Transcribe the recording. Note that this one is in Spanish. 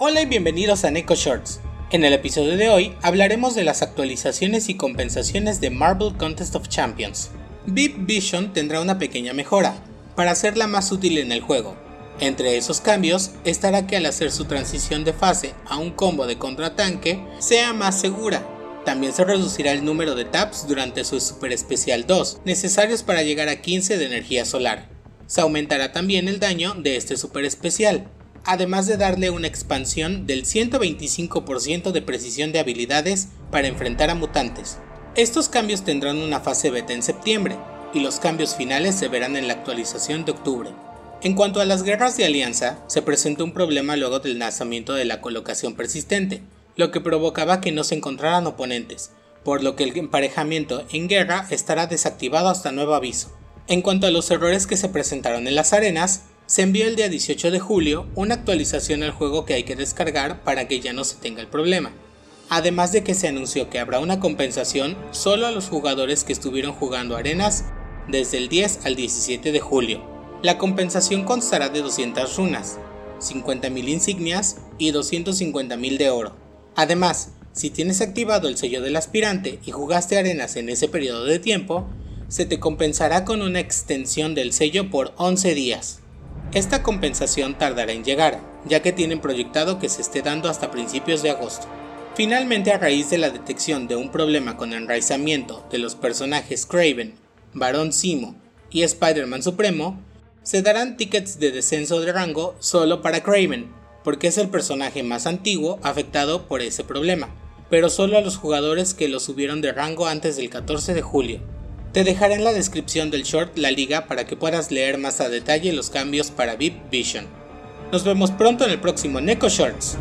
Hola y bienvenidos a Neko Shorts. En el episodio de hoy hablaremos de las actualizaciones y compensaciones de Marvel Contest of Champions. Deep Vision tendrá una pequeña mejora, para hacerla más útil en el juego. Entre esos cambios estará que al hacer su transición de fase a un combo de contratanque sea más segura. También se reducirá el número de taps durante su Super Especial 2, necesarios para llegar a 15 de energía solar. Se aumentará también el daño de este super especial, además de darle una expansión del 125% de precisión de habilidades para enfrentar a mutantes. Estos cambios tendrán una fase beta en septiembre, y los cambios finales se verán en la actualización de octubre. En cuanto a las guerras de alianza, se presentó un problema luego del lanzamiento de la colocación persistente, lo que provocaba que no se encontraran oponentes, por lo que el emparejamiento en guerra estará desactivado hasta nuevo aviso. En cuanto a los errores que se presentaron en las arenas, se envió el día 18 de julio una actualización al juego que hay que descargar para que ya no se tenga el problema. Además de que se anunció que habrá una compensación solo a los jugadores que estuvieron jugando arenas desde el 10 al 17 de julio. La compensación constará de 200 runas, 50.000 insignias y 250.000 de oro. Además, si tienes activado el sello del aspirante y jugaste arenas en ese periodo de tiempo, se te compensará con una extensión del sello por 11 días. Esta compensación tardará en llegar, ya que tienen proyectado que se esté dando hasta principios de agosto. Finalmente, a raíz de la detección de un problema con enraizamiento de los personajes Craven, Barón Simo y Spider-Man Supremo, se darán tickets de descenso de rango solo para Craven, porque es el personaje más antiguo afectado por ese problema, pero solo a los jugadores que lo subieron de rango antes del 14 de julio. Te dejaré en la descripción del short la liga para que puedas leer más a detalle los cambios para VIP Vision. Nos vemos pronto en el próximo Neko Shorts.